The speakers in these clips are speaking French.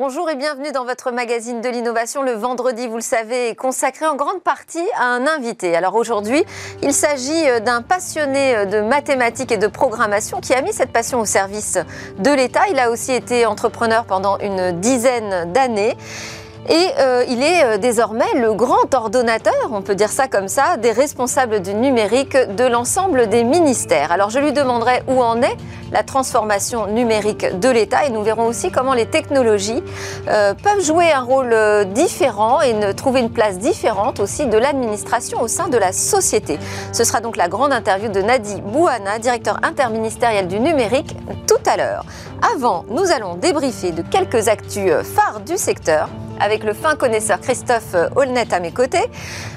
Bonjour et bienvenue dans votre magazine de l'innovation. Le vendredi, vous le savez, est consacré en grande partie à un invité. Alors aujourd'hui, il s'agit euh, d'un passionné euh, de mathématiques et de programmation qui a mis cette passion au service de l'État. Il a aussi été entrepreneur pendant une dizaine d'années. Et euh, il est euh, désormais le grand ordonnateur, on peut dire ça comme ça, des responsables du numérique de l'ensemble des ministères. Alors je lui demanderai où en est la transformation numérique de l'État et nous verrons aussi comment les technologies euh, peuvent jouer un rôle différent et ne trouver une place différente aussi de l'administration au sein de la société. Ce sera donc la grande interview de Nadi Bouhana, directeur interministériel du numérique, tout à l'heure. Avant, nous allons débriefer de quelques actus phares du secteur avec le fin connaisseur Christophe Holnet à mes côtés.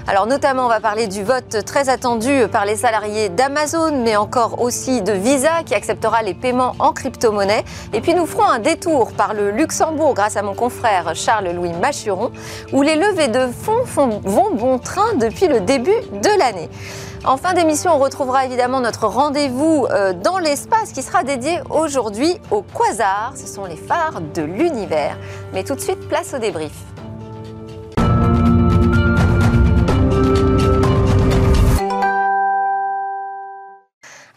Alors notamment, on va parler du vote très attendu par les salariés d'Amazon, mais encore aussi de Visa qui acceptera les paiements en crypto-monnaie. Et puis nous ferons un détour par le Luxembourg grâce à mon confrère Charles-Louis Machuron, où les levées de fonds vont bon train depuis le début de l'année. En fin d'émission, on retrouvera évidemment notre rendez-vous euh, dans l'espace qui sera dédié aujourd'hui au quasar. Ce sont les phares de l'univers. Mais tout de suite, place au débrief.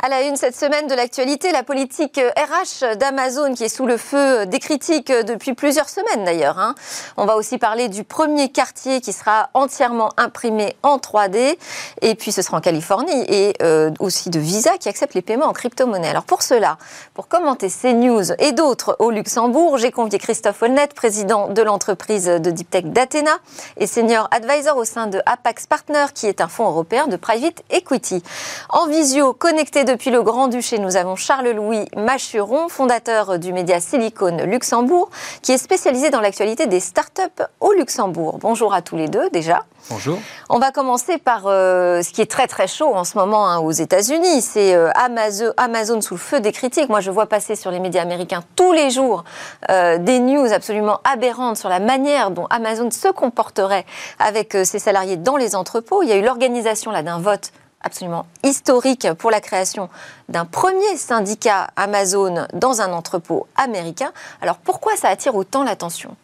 À la une cette semaine de l'actualité, la politique RH d'Amazon qui est sous le feu des critiques depuis plusieurs semaines d'ailleurs. Hein. On va aussi parler du premier quartier qui sera entièrement imprimé en 3D et puis ce sera en Californie et euh, aussi de Visa qui accepte les paiements en crypto-monnaie. Alors pour cela, pour commenter ces news et d'autres au Luxembourg, j'ai convié Christophe Holnet, président de l'entreprise de deep tech d'Athena et senior advisor au sein de Apax Partner qui est un fonds européen de private equity. En visio, connecté depuis le Grand-Duché, nous avons Charles-Louis Machuron, fondateur du média Silicon Luxembourg, qui est spécialisé dans l'actualité des startups au Luxembourg. Bonjour à tous les deux déjà. Bonjour. On va commencer par euh, ce qui est très très chaud en ce moment hein, aux États-Unis. C'est euh, Amazon, Amazon, sous le feu des critiques. Moi, je vois passer sur les médias américains tous les jours euh, des news absolument aberrantes sur la manière dont Amazon se comporterait avec ses salariés dans les entrepôts. Il y a eu l'organisation là d'un vote absolument historique pour la création d'un premier syndicat Amazon dans un entrepôt américain. Alors pourquoi ça attire autant l'attention?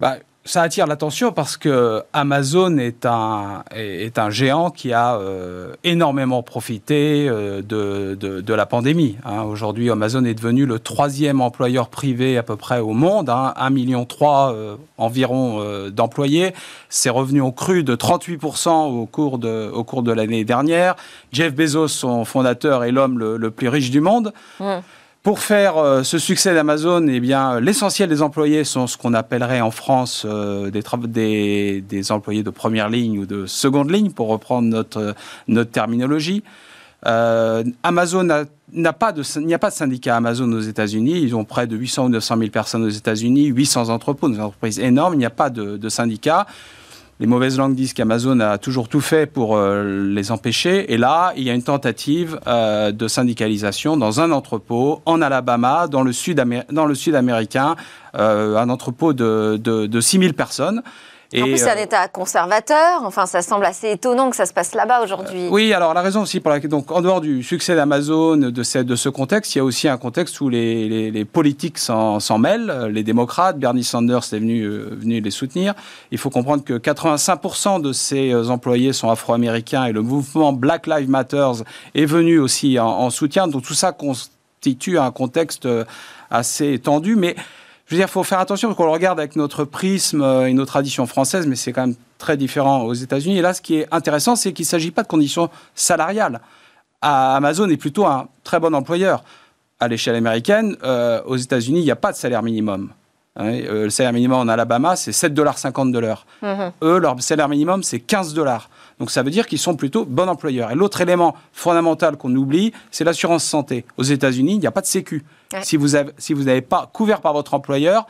Bah, ça attire l'attention parce que Amazon est un, est un géant qui a euh, énormément profité euh, de, de, la pandémie. Hein. Aujourd'hui, Amazon est devenu le troisième employeur privé à peu près au monde, hein, 1,3 million euh, environ d'employés. Ses revenus ont cru de 38% au cours de, au cours de l'année dernière. Jeff Bezos, son fondateur, est l'homme le, plus riche du monde. Pour faire euh, ce succès d'Amazon, eh bien, l'essentiel des employés sont ce qu'on appellerait en France euh, des, des, employés de première ligne ou de seconde ligne, pour reprendre notre, terminologie. Euh, Amazon n'a pas de, il n'y a pas de syndicat Amazon aux États-Unis. Ils ont près de 800 ou 900 000 personnes aux États-Unis, 800 entrepôts, une entreprise énorme. Il n'y a pas de syndicat les mauvaises langues disent qu'Amazon a toujours tout fait pour euh, les empêcher. Et là, il y a une tentative euh, de syndicalisation dans un entrepôt en Alabama, dans le sud, américain, euh, un entrepôt de, de, de 6000 personnes en plus, c'est un euh, État conservateur. Enfin, ça semble assez étonnant que ça se passe là-bas aujourd'hui. oui, alors la raison aussi pour laquelle, donc, en dehors du succès d'Amazon, de, ce, de ce contexte, il y a aussi un contexte où les, les, politiques s'en mêlent. Les démocrates, Bernie Sanders est venu, euh, venu les soutenir. Il faut comprendre que 85% de ces euh, employés sont afro-américains et le mouvement Black Lives Matter est venu aussi en, en soutien. Donc tout ça constitue un contexte assez tendu, mais je veux dire, il faut faire attention qu'on le regarde avec notre prisme euh, et nos traditions françaises, mais c'est quand même très différent aux États-Unis. Et là, ce qui est intéressant, c'est qu'il ne s'agit pas de conditions salariales. Amazon est plutôt un très bon employeur. À l'échelle américaine, euh, aux États-Unis, il n'y a pas de salaire minimum. Hein, euh, le salaire minimum en Alabama, c'est 7,50 dollars de l'heure. Mm-hmm. Eux, leur salaire minimum, c'est 15 dollars. Donc ça veut dire qu'ils sont plutôt bons employeurs. Et l'autre élément fondamental qu'on oublie, c'est l'assurance santé. Aux États-Unis, il n'y a pas de sécu. Si vous n'avez pas couvert par votre employeur,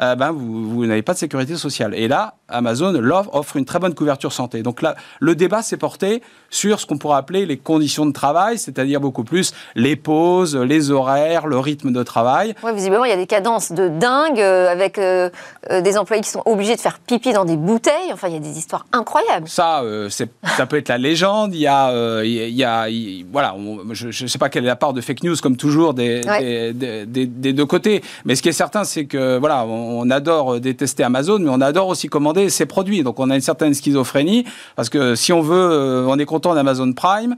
euh, ben vous, vous n'avez pas de sécurité sociale. Et là, Amazon offre une très bonne couverture santé. Donc là, le débat s'est porté sur ce qu'on pourrait appeler les conditions de travail, c'est-à-dire beaucoup plus les pauses, les horaires, le rythme de travail. Oui, visiblement, il y a des cadences de dingue euh, avec euh, des employés qui sont obligés de faire pipi dans des bouteilles. Enfin, il y a des histoires incroyables. Ça, ça peut être la légende. Il y a, il y a voilà, je ne sais pas quelle est la part de fake news, comme toujours, des, des, des, des, deux côtés. Mais ce qui est certain, c'est que, voilà, on, on adore détester Amazon, mais on adore aussi commander ses produits. Donc on a une certaine schizophrénie, parce que si on veut, on est content d'Amazon Prime,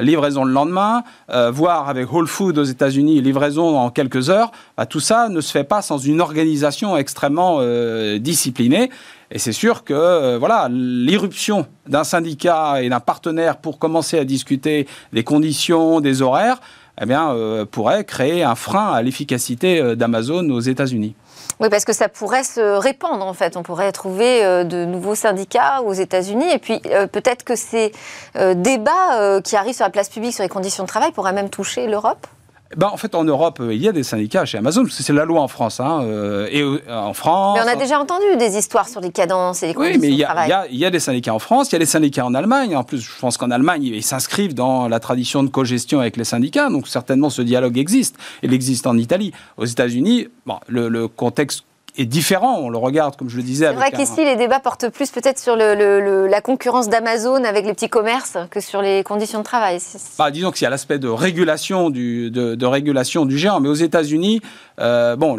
livraison le lendemain, euh, voire avec Whole Food aux États-Unis, livraison en quelques heures, bah, tout ça ne se fait pas sans une organisation extrêmement euh, disciplinée. Et c'est sûr que euh, voilà, l'irruption d'un syndicat et d'un partenaire pour commencer à discuter des conditions, des horaires, eh bien, pourrait créer un frein à l'efficacité d'Amazon aux États-Unis. Oui, parce que ça pourrait se répandre en fait. On pourrait trouver euh, de nouveaux syndicats aux États-Unis. Et puis euh, peut-être que ces euh, débats qui arrivent sur la place publique sur les conditions de travail pourraient même toucher l'Europe ben, en fait, en Europe, il y a des syndicats chez Amazon, parce que c'est la loi en France. Hein, et en France. Mais on a déjà entendu des histoires sur les cadences et les conditions oui, mais. Il y, a des syndicats en France, il y a des syndicats en Allemagne. En plus, je pense qu'en Allemagne, ils s'inscrivent dans la tradition de co-gestion avec les syndicats. Donc, certainement, ce dialogue existe. Il existe en Italie. Aux États-Unis, bon, le, le contexte est différent. On le regarde, comme je le disais. C'est vrai qu'ici, les débats portent plus peut-être sur le, la concurrence d'Amazon avec les petits commerces que sur les conditions de travail. Bah, disons qu'il y a l'aspect de régulation du, de, régulation du géant. Mais aux États-Unis, euh, bon,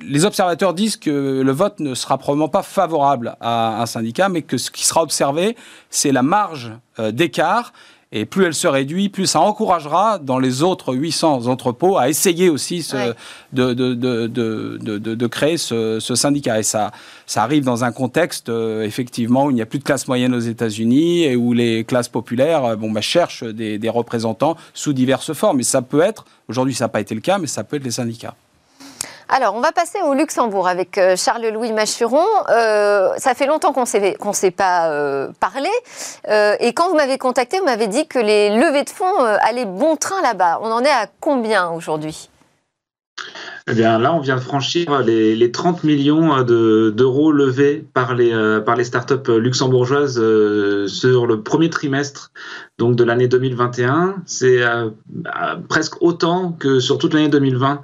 les observateurs disent que le vote ne sera probablement pas favorable à un syndicat, mais que ce qui sera observé, c'est la marge euh, d'écart et plus elle se réduit, plus ça encouragera dans les autres 800 entrepôts à essayer aussi de, de, de, de, créer ce, syndicat. Et ça, ça arrive dans un contexte, euh, effectivement, où il n'y a plus de classe moyenne aux États-Unis et où les classes populaires euh, bon, bah, cherchent des, des représentants sous diverses formes. Et ça peut être, aujourd'hui ça n'a pas été le cas, mais ça peut être les syndicats. Alors, on va passer au Luxembourg avec euh, Charles-Louis Machuron. Euh, ça fait longtemps qu'on ne s'est pas euh, parlé. et quand vous m'avez contacté, vous m'avez dit que les levées de fonds allaient bon train là-bas. On en est à combien aujourd'hui? Eh bien, là, on vient de franchir les, 30 millions d'euros levés par les, par les startups luxembourgeoises sur le premier trimestre donc de l'année 2021. C'est presque autant que sur toute l'année 2020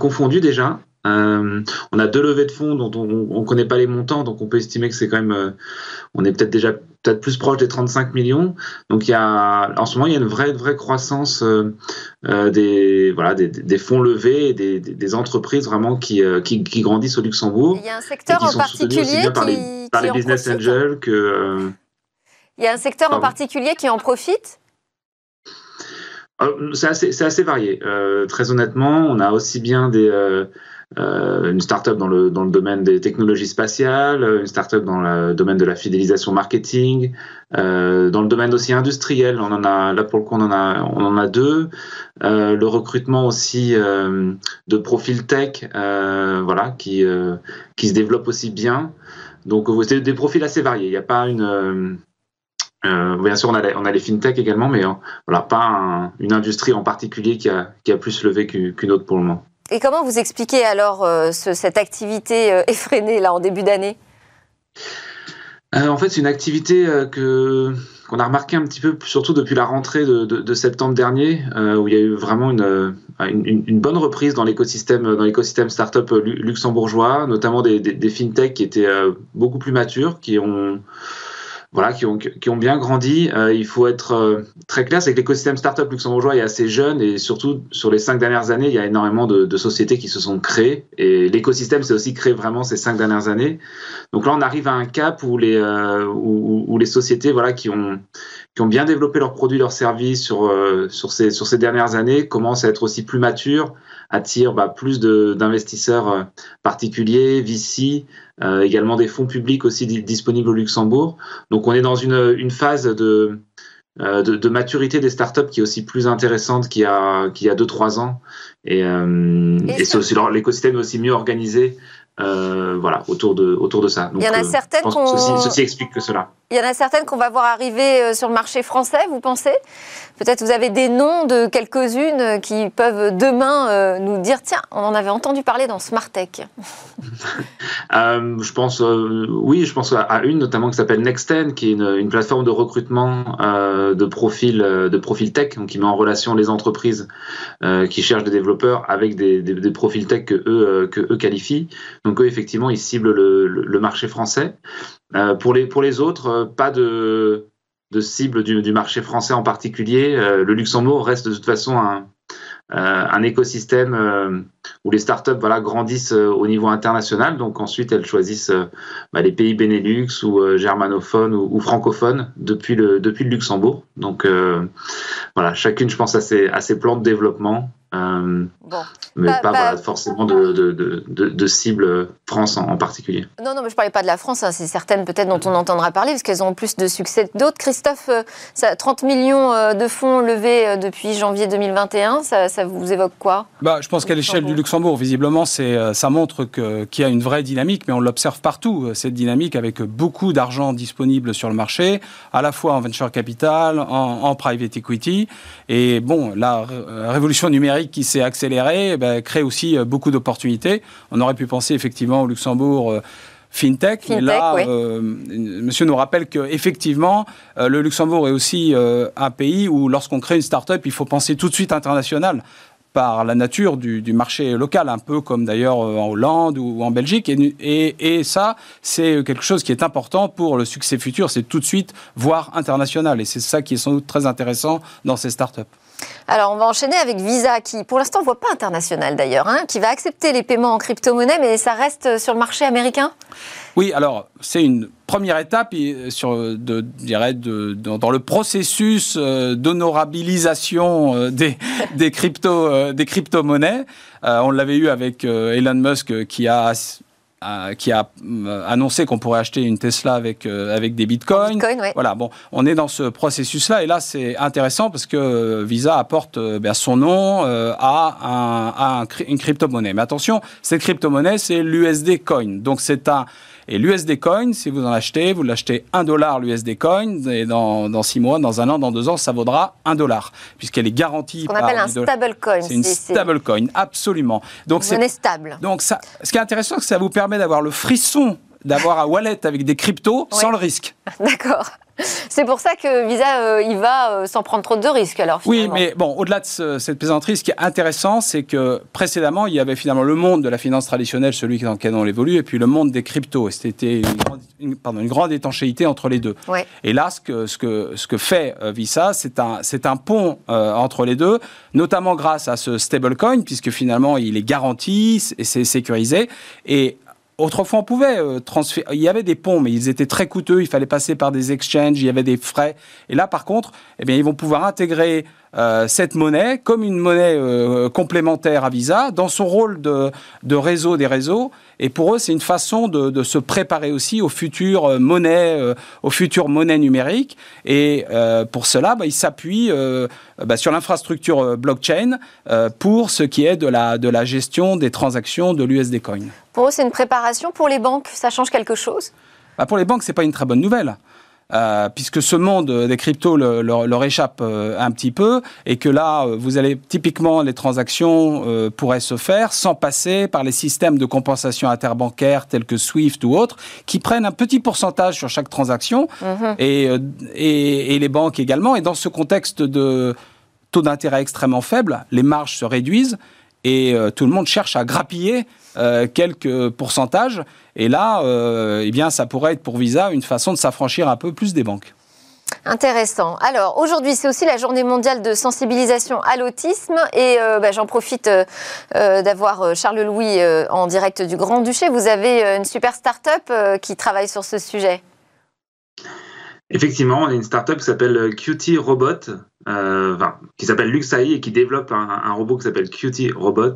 confondu déjà. Euh, on a deux levées de fonds dont on ne connaît pas les montants, donc on peut estimer que c'est quand même, euh, on est peut-être déjà peut-être plus proche des 35 millions. Donc il y a, en ce moment, il y a une vraie, vraie croissance euh, des, voilà, des, fonds levés et des, entreprises vraiment qui, qui, grandissent au Luxembourg. Il y a un secteur en particulier par les, par les business angels que. il y a un secteur en particulier qui en profite? C'est assez, assez, varié. très honnêtement, on a aussi bien des, euh, une start-up dans le, dans le domaine des technologies spatiales, une start-up dans le domaine de la fidélisation marketing, euh, dans le domaine aussi industriel, on en a là pour le coup on en a on en a deux, euh, le recrutement aussi de profils tech, voilà qui qui se développe aussi bien. Donc c'est des profils assez variés. Il n'y a pas une bien sûr, on a, les, on a les fintech également, mais voilà, pas une industrie en particulier qui a, qui a plus levé qu'une autre pour le moment. Et comment vous expliquez alors euh, cette activité euh, effrénée là en début d'année? Euh, En fait, c'est une activité que qu'on a remarqué un petit peu, surtout depuis la rentrée de, septembre dernier, où il y a eu vraiment une, une, bonne reprise dans l'écosystème dans l'écosystème startup luxembourgeois, notamment des, des, des fintechs qui étaient beaucoup plus matures, qui ont voilà, qui ont, qui ont bien grandi. Euh, il faut être euh, très clair, c'est que l'écosystème startup luxembourgeois est assez jeune et surtout sur les cinq dernières années, il y a énormément de, de sociétés qui se sont créées et l'écosystème s'est aussi créé vraiment ces cinq dernières années. Donc là, on arrive à un cap où les, euh, où, où, les sociétés voilà, qui, ont, qui ont bien développé leurs produits, leurs services sur, sur, ces, sur ces dernières années commencent à être aussi plus matures, attirent bah, plus d'investisseurs particuliers, VC, euh, également des fonds publics aussi disponibles au Luxembourg. Donc on est dans une, une phase de, euh, de, de, maturité des startups qui est aussi plus intéressante qu'il y a, qu'il y a 2-3 ans. Et, euh, et, et l'écosystème est aussi mieux organisé euh, voilà, autour de, autour de ça. Donc, il y en a euh, certaines ceci, ceci, explique que cela. Il y en a certaines qu'on va voir arriver euh, sur le marché français, vous pensez? Peut-être vous avez des noms de quelques-unes qui peuvent demain nous dire tiens, on en avait entendu parler dans Smartech. euh, je pense, oui, je pense à une notamment qui s'appelle Nexten, qui est une, plateforme de recrutement de profils de profil tech, donc qui met en relation les entreprises qui cherchent des développeurs avec des, profils tech que eux, que eux qualifient. Donc eux, effectivement, ils ciblent le, marché français. Euh, pour, les, autres, euh, pas de, cible du, marché français en particulier. Euh, le Luxembourg reste de toute façon un, écosystème où les startups voilà, grandissent au niveau international. Donc ensuite, elles choisissent bah, les pays Benelux ou germanophones ou, francophones depuis le, Luxembourg. Donc voilà, chacune, je pense, à ses, ses plans de développement. Euh, mais pas, forcément de, de, de, cible France en, particulier. Non, non, mais je ne parlais pas de la France, hein, c'est certaines peut-être dont on entendra parler, parce qu'elles ont plus de succès que d'autres. Christophe, euh, ça, 30 millions euh, de fonds levés depuis janvier 2021, ça, ça vous évoque quoi? Bah, Je pense qu'à l'échelle du Luxembourg, visiblement, ça montre qu'il y a une vraie dynamique, mais on l'observe partout, cette dynamique avec beaucoup d'argent disponible sur le marché, à la fois en venture capital, en, en private equity. Et bon, la révolution numérique qui s'est accéléré eh ben, crée aussi euh, beaucoup d'opportunités. On aurait pu penser effectivement au Luxembourg. Euh, FinTech, mais là, euh, monsieur nous rappelle qu'effectivement, le Luxembourg est aussi un pays où, lorsqu'on crée une start-up, il faut penser tout de suite international par la nature du, marché local, un peu comme d'ailleurs en Hollande ou en Belgique. Et, et ça, c'est quelque chose qui est important pour le succès futur, c'est tout de suite voir international. Et c'est ça qui est sans doute très intéressant dans ces start-up. Alors, on va enchaîner avec Visa, qui pour l'instant ne voit pas international d'ailleurs, hein, qui va accepter les paiements en crypto-monnaie, mais ça reste sur le marché américain? Oui, alors c'est une première étape sur, de, dirais, dans le processus euh, d'honorabilisation euh, des, des, crypto, euh, des crypto-monnaies. on l'avait eu avec Elon Musk qui a qui a euh, annoncé qu'on pourrait acheter une Tesla avec, euh, avec des bitcoins. Voilà, bon, on est dans ce processus-là et là c'est intéressant parce que Visa apporte euh, ben, son nom à, un, à une crypto-monnaie. Mais attention, cette crypto-monnaie c'est l'USD Coin. Donc c'est un et l'USD Coin, si vous en achetez, vous l'achetez 1 dollar l'USD Coin, et dans, dans 6 mois, dans un an, dans 2 ans, ça vaudra 1 dollar, puisqu'elle est garantie. Ce qu'on appelle un stable coin. C'est une stable coin, absolument. Donc c'est stable. Donc ça, ce qui est intéressant, c'est que ça vous permet d'avoir le frisson d'avoir un wallet avec des cryptos sans le risque. D'accord. C'est pour ça que Visa, euh, il va euh, sans prendre trop de risques alors. Oui, mais bon, au-della de cette plaisanterie, ce qui est intéressant, c'est que précédemment, il y avait finalement le monde de la finance traditionnelle, celui dans lequel on évolue, et puis le monde des cryptos. C'était une, une, grande étanchéité entre les deux. Et là, ce que, ce que, ce que fait euh, Visa, c'est un, c'est un pont entre les deux, notamment grâce à ce stablecoin, puisque finalement, il est garanti et c'est sécurisé. Et Autrefois, on pouvait euh, transférer. Il y avait des ponts, mais ils étaient très coûteux. Il fallait passer par des exchanges. Il y avait des frais. Et là, par contre, eh bien, ils vont pouvoir intégrer euh, cette monnaie comme une monnaie euh, complémentaire à Visa dans son rôle de, de, réseau des réseaux. Et pour eux, c'est une façon de, de, se préparer aussi aux futures euh, monnaies, aux futures monnaies numériques. Et pour cela, bah, ils s'appuient bah, sur l'infrastructure blockchain pour ce qui est de la, de la gestion des transactions de l'USD Coin. Pour eux, c'est une préparation. Pour les banques, ça change quelque chose? Bah, Pour les banques, c'est pas une très bonne nouvelle. Euh, puisque ce monde des cryptos leur, échappe euh, un petit peu, et que là, euh, vous allez typiquement les transactions pourraient se faire sans passer par les systèmes de compensation interbancaire tels que SWIFT ou autres, qui prennent un petit pourcentage sur chaque transaction, mhm. et, et, les banques également. Et dans ce contexte de taux d'intérêt extrêmement faible, les marges se réduisent et tout le monde cherche à grappiller euh, quelques pourcentages. Et là, euh, eh bien, ça pourrait être pour Visa une façon de s'affranchir un peu plus des banques. Intéressant. Alors aujourd'hui, c'est aussi la journée mondiale de sensibilisation à l'autisme et euh, bah, j'en profite d'avoir Charles Louis en direct du Grand Duché. Vous avez une super start-up qui travaille sur ce sujet. Effectivement, on a une start-up qui s'appelle Cutie Robot euh, enfin, qui s'appelle Luxai et qui développe un, robot qui s'appelle Cutie Robot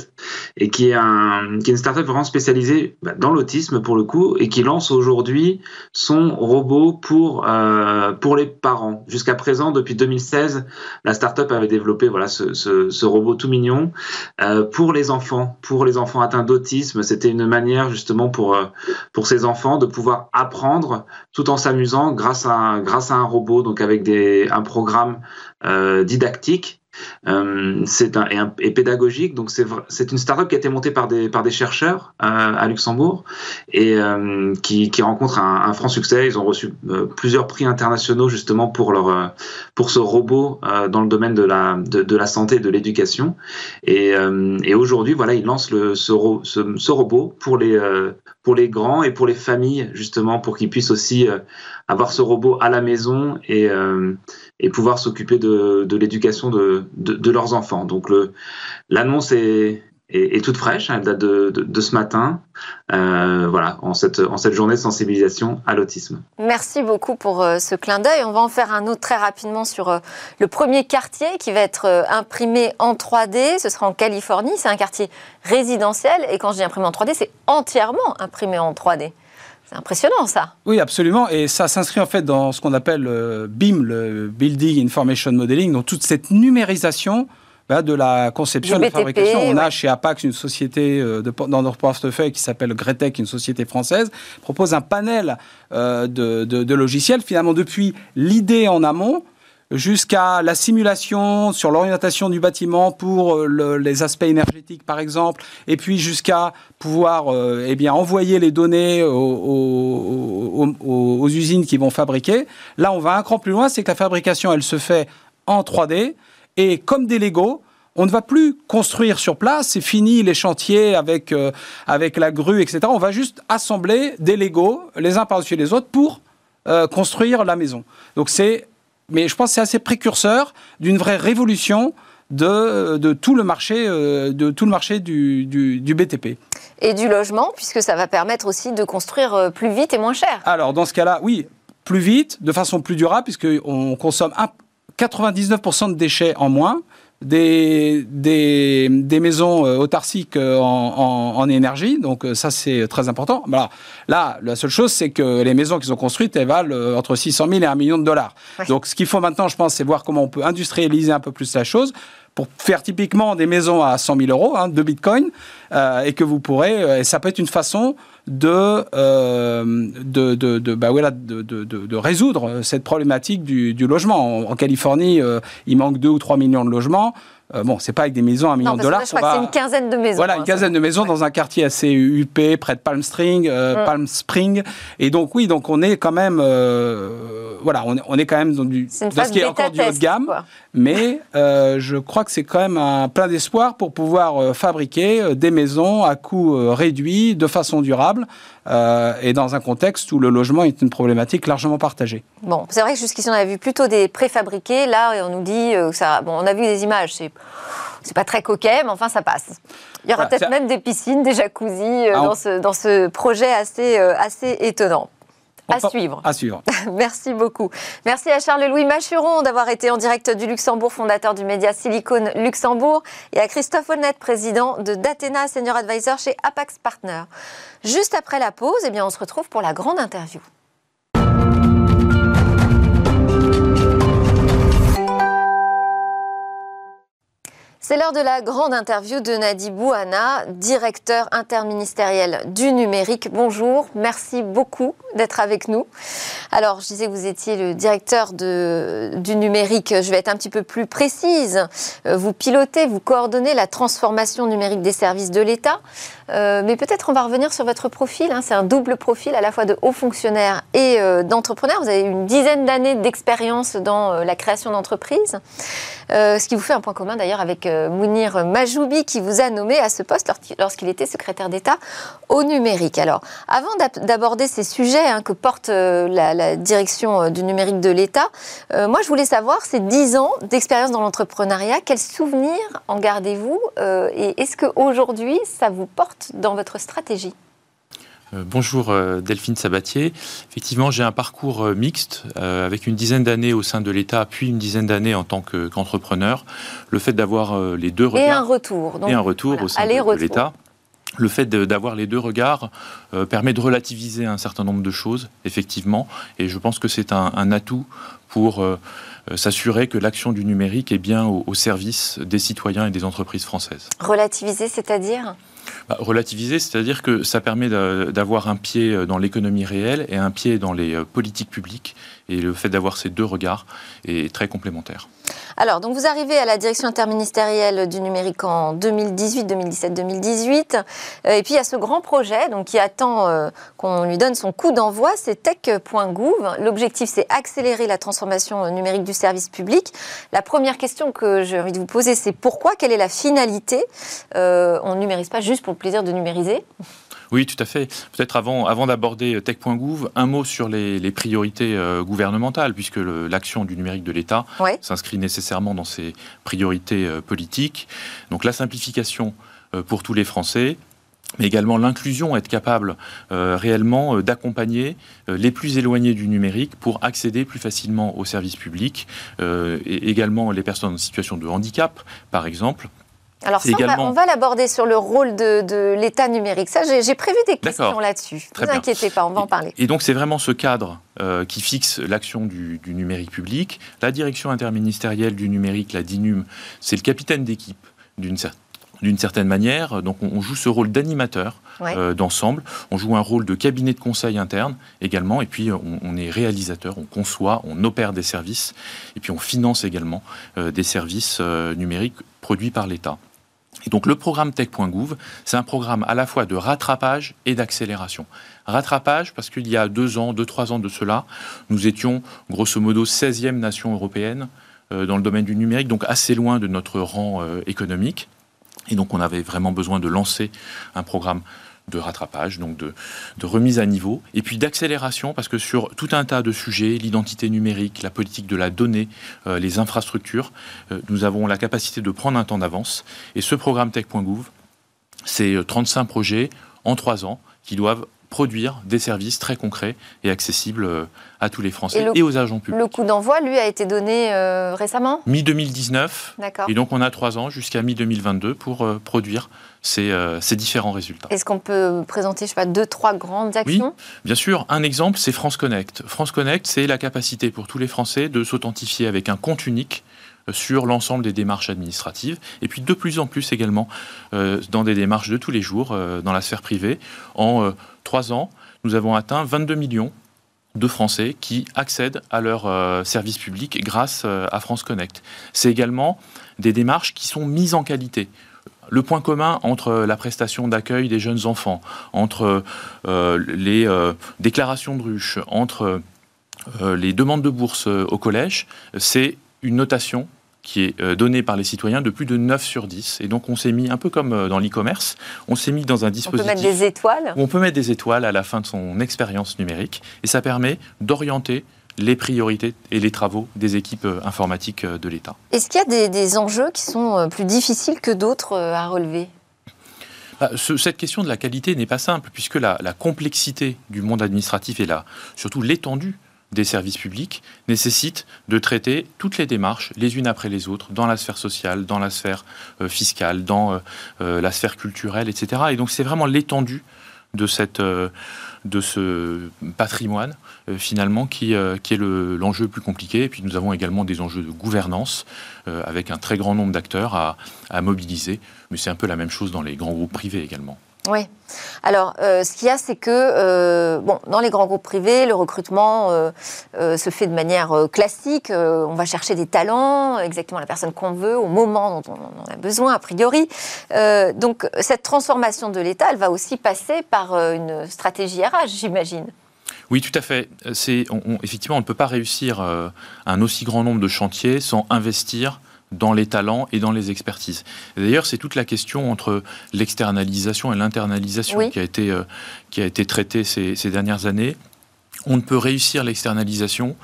et qui est, un, qui est une startup vraiment spécialisée bah, dans l'autisme pour le coup et qui lance aujourd'hui son robot pour euh, pour les parents. Jusqu'à présent, depuis 2016, la startup avait développé voilà ce, ce, ce robot tout mignon euh, pour les enfants, pour les enfants atteints d'autisme. C'était une manière justement pour euh, pour ces enfants de pouvoir apprendre tout en s'amusant grâce à grâce à un robot, donc avec des un programme didactique euh, c'est un, et, pédagogique. Donc c'est c'est une startup qui a été montée par des par des chercheurs euh, à Luxembourg et euh, qui, qui rencontre un, un, franc succès. Ils ont reçu euh, plusieurs prix internationaux justement pour leur pour ce robot dans le domaine de la de, la santé et de l'éducation. Et, et aujourd'hui voilà ils lancent le ce, ce, ce robot pour les pour les grands et pour les familles justement pour qu'ils puissent aussi avoir ce robot à la maison et et pouvoir s'occuper de, de l'éducation de de, leurs enfants. Donc l'annonce est, toute fraîche, elle date de, de, ce matin, euh, voilà, en cette, en cette journée de sensibilisation à l'autisme. Merci beaucoup pour euh, ce clin d'œil. On va en faire un autre très rapidement sur euh, le premier quartier qui va être imprimé en 3D. Ce sera en Californie. C'est un quartier résidentiel. Et quand je dis imprimé en 3D, c'est entièrement imprimé en 3D. C'est impressionnant ça. Oui, absolument. Et ça s'inscrit en fait dans ce qu'on appelle BIM, le Building Information Modeling, donc toute cette numérisation bah, de la conception et de la fabrication. On a chez Apax une société euh, de, dans notre portefeuille qui s'appelle Gretec, une société française, propose un panel euh, de, de, logiciels, finalement depuis l'idée en amont jusqu'à la simulation sur l'orientation du bâtiment pour euh, les aspects énergétiques par exemple, et puis jusqu'à pouvoir eh bien, envoyer les données aux, aux, usines qui vont fabriquer. Là, on va un cran plus loin, c'est que la fabrication, elle se fait en 3D, et comme des Lego, on ne va plus construire sur place, c'est fini les chantiers avec, euh, avec la grue, etc. On va juste assembler des Lego les uns par-dessus les autres pour euh, construire la maison. Donc c'est, mais je pense que c'est assez précurseur d'une vraie révolution de, de, tout le marché, euh, de tout le marché du, du, BTP. Et du logement, puisque ça va permettre aussi de construire plus vite et moins cher. Alors dans ce cas-là, oui, plus vite, de façon plus durable, puisqu'on consomme un 99% de déchets en moins, des, des, des maisons euh, autarciques euh, en, en, énergie, donc euh, ça c'est très important. Voilà. Là, la seule chose, c'est que les maisons qu'ils ont construites, elles valent entre 600 000 et 1 million de dollars. Donc ce qu'il faut maintenant, je pense, c'est voir comment on peut industrialiser un peu plus la chose pour faire typiquement des maisons à 100 000 euros hein, de Bitcoin, et que vous pourrez, et ça peut être une façon de, euh, de, de, de, bah voilà, de, de, résoudre cette problématique du, du logement. En, Californie, euh, il manque 2 ou 3 millions de logements. Euh, bon, c'est pas avec des maisons à un million de dollars. je crois que c'est une quinzaine de maisons. Voilà, une hein, quinzaine de maisons dans un quartier assez huppé, près de Palm Spring, euh, mm. Palm Spring. Et donc oui, donc on est quand même, euh, voilà, on est, on est, quand même dans, du, dans ce qui est encore du haut de gamme. Mais je crois que c'est quand même un plein d'espoir pour pouvoir fabriquer des maisons à coût réduit, de façon durable. Et dans un contexte où le logement est une problématique largement partagée. Bon, c'est vrai que jusqu'ici on avait vu plutôt des préfabriqués. Là, on nous dit que ça. Bon, on a vu des images. C'est c'est pas très coquet, mais enfin, ça passe. Il y aura peut-être même des piscines, des jacuzzis euh, ah, dans, ce, dans ce projet assez, euh, assez étonnant. À suivre. À suivre. Merci beaucoup. Merci à Charles-Louis Machuron d'avoir été en direct du Luxembourg, fondateur du média Silicon Luxembourg, et à Christophe Honnête, président de Datena Senior Advisor chez Apax Partners. Juste après la pause, eh bien, on se retrouve pour la grande interview. C'est l'heure de la grande interview de Nadi Bouhana, directeur interministériel du numérique. Bonjour, merci beaucoup d'être avec nous. Alors, je disais que vous étiez le directeur du numérique. Je vais être un petit peu plus précise. Euh, vous pilotez, vous coordonnez la transformation numérique des services de l'État. Euh, mais peut-être on va revenir sur votre profil. Hein. C'est un double profil à la fois de haut fonctionnaire et euh, d'entrepreneur. Vous avez une dizaine d'années d'expérience dans la création d'entreprises. ce qui vous fait un point commun d'ailleurs avec Mounir Majoubi qui vous a nommé à ce poste lorsqu'il était secrétaire d'État au numérique. Alors, avant d'aborder ces sujets hein, que porte euh, la, direction euh, du numérique de l'État, moi je voulais savoir, ces 10 ans d'expérience dans l'entrepreneuriat, quels souvenirs en gardez-vous et est-ce qu'aujourd'hui ça vous porte dans votre stratégie? euh, bonjour euh, Delphine Sabatier. Effectivement, j'ai un parcours euh, mixte avec une dizaine d'années au sein de l'État, puis une dizaine d'années en tant qu'entrepreneur. le fait d'avoir les deux regards et un retour, et un retour au sein de, l'État. Le fait d'avoir les deux regards permet de relativiser un certain nombre de choses, effectivement, et je pense que c'est un, atout pour s'assurer que l'action du numérique est bien au, service des citoyens et des entreprises françaises. Relativiser, c'est-à-dire bah, relativiser, c'est-à-dire que ça permet d'avoir un pied dans l'économie réelle et un pied dans les euh, politiques publiques. Et le fait d'avoir ces deux regards est très complémentaire. Alors, donc vous arrivez à la direction interministérielle du numérique en 2018, 2017, 2018. et puis il y a ce grand projet donc, qui attend euh, qu'on lui donne son coup d'envoi, c'est tech.gouv. L'objectif, c'est accélérer la transformation numérique du service public. La première question que j'ai envie de vous poser, c'est pourquoi? Quelle est la finalité? Euh, On ne numérise pas juste pour le plaisir de numériser Oui, tout à fait. Peut-être avant, avant d'aborder tech.gouv, un mot sur les, priorités euh, gouvernementales, puisque l'action du numérique de l'État s'inscrit nécessairement dans ses priorités euh, politiques. Donc la simplification euh, pour tous les Français, mais également l'inclusion, être capable réellement d'accompagner les plus éloignés du numérique pour accéder plus facilement aux services publics, et également les personnes en situation de handicap, par exemple, alors ça, on va, l'aborder sur le rôle de, l'État numérique. Ça, j'ai prévu des questions là-dessus. Ne vous inquiétez pas, on va en parler. Et donc c'est vraiment ce cadre euh, qui fixe l'action du, numérique public. La direction interministérielle du numérique, la DINUM, c'est le capitaine d'équipe d'une certaine manière. Donc on, joue ce rôle d'animateur euh, d'ensemble. On joue un rôle de cabinet de conseil interne également. Et puis on, est réalisateur, on conçoit, on opère des services. Et puis on finance également euh, des services numériques produits par l'État. Et donc le programme Tech.gouv, c'est un programme à la fois de rattrapage et d'accélération. Rattrapage parce qu'il y a deux ans, deux, trois ans de cela, nous étions grosso modo 16e nation européenne euh, dans le domaine du numérique, donc assez loin de notre rang euh, économique. Et donc on avait vraiment besoin de lancer un programme de rattrapage, donc de, remise à niveau, et puis d'accélération, parce que sur tout un tas de sujets, l'identité numérique, la politique de la donnée, euh, les infrastructures, euh, nous avons la capacité de prendre un temps d'avance. Et ce programme Tech.gouv, c'est 35 euh, projets en 3 ans qui doivent produire des services très concrets et accessibles euh, à tous les Français et, aux agents publics. Le coup d'envoi, lui, a été donné euh, récemment? Mi-2019. D'accord. Et donc on a trois ans jusqu'à mi-2022 pour euh, produire ces, ces, différents résultats. Est-ce qu'on peut présenter, je sais pas, deux, trois grandes actions? Oui, bien sûr. Un exemple, c'est France Connect. France Connect, c'est la capacité pour tous les Français de s'authentifier avec un compte unique sur l'ensemble des démarches administratives, et puis de plus en plus également euh, dans des démarches de tous les jours euh, dans la sphère privée. En euh, trois ans, nous avons atteint 22 millions de Français qui accèdent à leurs services publics grâce à France Connect. C'est également des démarches qui sont mises en qualité le point commun entre la prestation d'accueil des jeunes enfants, entre les déclarations de ruches, entre les demandes de bourse au collège, c'est une notation qui est euh, donné par les citoyens de plus de 9 sur 10. Et donc on s'est mis, un peu comme euh, dans l'e-commerce, on s'est mis dans un dispositif... On peut mettre des étoiles On peut mettre des étoiles à la fin de son expérience numérique. Et ça permet d'orienter les priorités et les travaux des équipes euh, informatiques de l'État. Est-ce qu'il y a des, enjeux qui sont plus difficiles que d'autres à relever? Bah, cette question de la qualité n'est pas simple, puisque la, la, complexité du monde administratif et là, surtout l'étendue des services publics nécessite de traiter toutes les démarches les unes après les autres dans la sphère sociale, dans la sphère euh, fiscale, dans euh, euh, la sphère culturelle, etc. Et donc c'est vraiment l'étendue de, ce patrimoine finalement qui, est l'enjeu le plus compliqué. Et puis nous avons également des enjeux de gouvernance avec un très grand nombre d'acteurs à mobiliser. Mais c'est un peu la même chose dans les grands groupes privés également. Oui. Alors, euh, ce qu'il y a, c'est que euh, bon, dans les grands groupes privés, le recrutement euh, se fait de manière classique. on va chercher des talents, exactement la personne qu'on veut, au moment dont on a besoin, a priori. donc, cette transformation de l'État, elle va aussi passer par une stratégie RH, j'imagine. Oui, tout à fait. Effectivement, on ne peut pas réussir un aussi grand nombre de chantiers sans investir dans les talents et dans les expertises. D'ailleurs, c'est toute la question entre l'externalisation et l'internalisation qui, a été, euh, qui a été traitée ces, dernières années. On ne peut réussir l'externalisation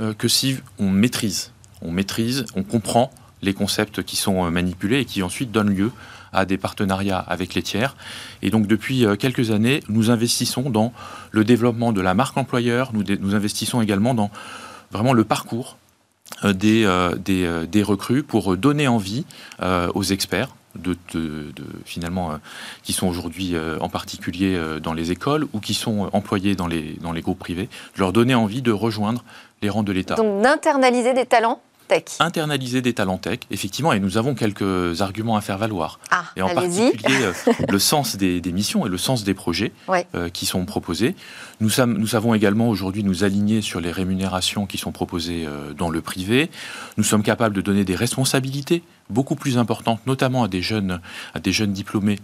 euh, que si on maîtrise. On maîtrise, on comprend les concepts qui sont euh, manipulés et qui ensuite donnent lieu à des partenariats avec les tiers. Et donc depuis quelques années, nous investissons dans le développement de la marque employeur, nous, nous investissons également dans vraiment le parcours euh, des, euh, euh, des, recrues pour donner envie aux experts de, finalement qui sont aujourd'hui en particulier dans les écoles ou qui sont employés dans les, dans les groupes privés, de leur donner envie de rejoindre les rangs de l'État. Donc d'internaliser des talents Internaliser des talents tech, effectivement, et nous avons quelques arguments à faire valoir. Ah, et en particulier euh, le sens des, missions et le sens des projets euh, qui sont proposés. Nous, nous savons également aujourd'hui nous aligner sur les rémunérations qui sont proposées euh, dans le privé. Nous sommes capables de donner des responsabilités beaucoup plus importantes, notamment à des jeunes, à des jeunes diplômés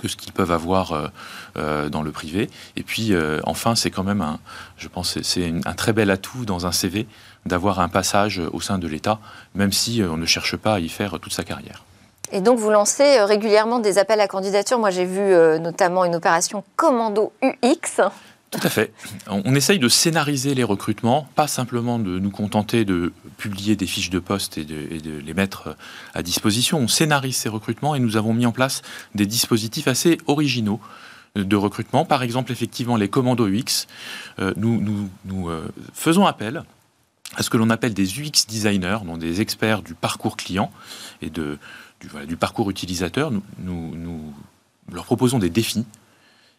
que ce qu'ils peuvent avoir dans le privé. Et puis, enfin, c'est quand même, un, je pense, c'est un très bel atout dans un CV d'avoir un passage au sein de l'État, même si euh, on ne cherche pas à y faire toute sa carrière. Et donc vous lancez régulièrement des appels à candidature. Moi j'ai vu notamment une opération Commando UX. Tout à fait. On essaye de scénariser les recrutements, pas simplement de nous contenter de publier des fiches de poste et de, les mettre à disposition. On scénarise ces recrutements et nous avons mis en place des dispositifs assez originaux de recrutement. Par exemple, effectivement, les commandos UX. Euh, nous, euh, faisons appel à ce que l'on appelle des UX designers, donc des experts du parcours client et du, parcours utilisateur. Nous, leur proposons des défis